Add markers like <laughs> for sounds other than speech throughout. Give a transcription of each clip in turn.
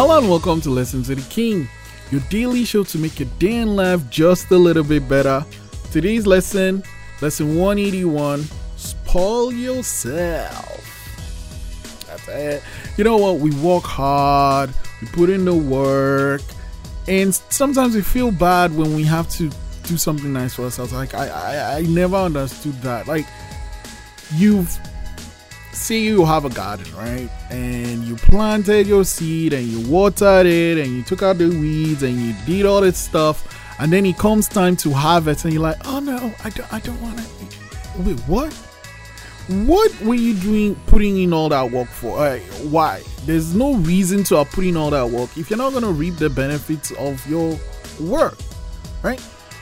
Hello and welcome to Lessons of the King, your daily show to make your day and life just a little bit better. Today's lesson, lesson 181, spoil yourself. That's it. You know what? We work hard, we put in the work, and sometimes we feel bad when we have to do something nice for ourselves. Like I, I, I never understood that. Like you've say you have a garden, right? And you planted your seed and you watered it and you took out the weeds and you did all this stuff. And then it comes time to harvest and you're like, oh no, I don't, I don't want to. Wait, what? What were you doing putting in all that work for? Why? There's no reason to put in all that work if you're not going to reap the benefits of your work, right?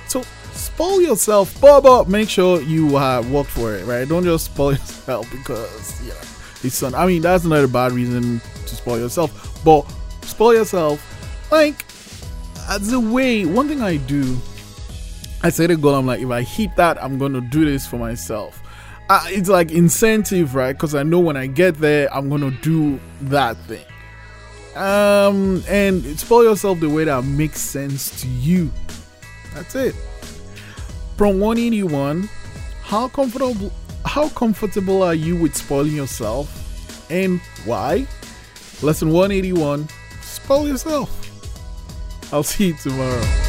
So spoil yourself, but, make sure you uh, work for it, right? Don't just spoil <laughs> yourself because know it's fun. I mean, that's not a bad reason to spoil yourself, but spoil yourself like as a way. One thing I do, I set a goal. I'm like, if I hit that, I'm gonna do this for myself. Uh, it's like incentive, right? Because I know when I get there, I'm gonna do that thing. Um, and spoil yourself the way that makes sense to you. That's it. From 181, how comfortable how comfortable are you with spoiling yourself and why? Lesson 181, spoil yourself. I'll see you tomorrow.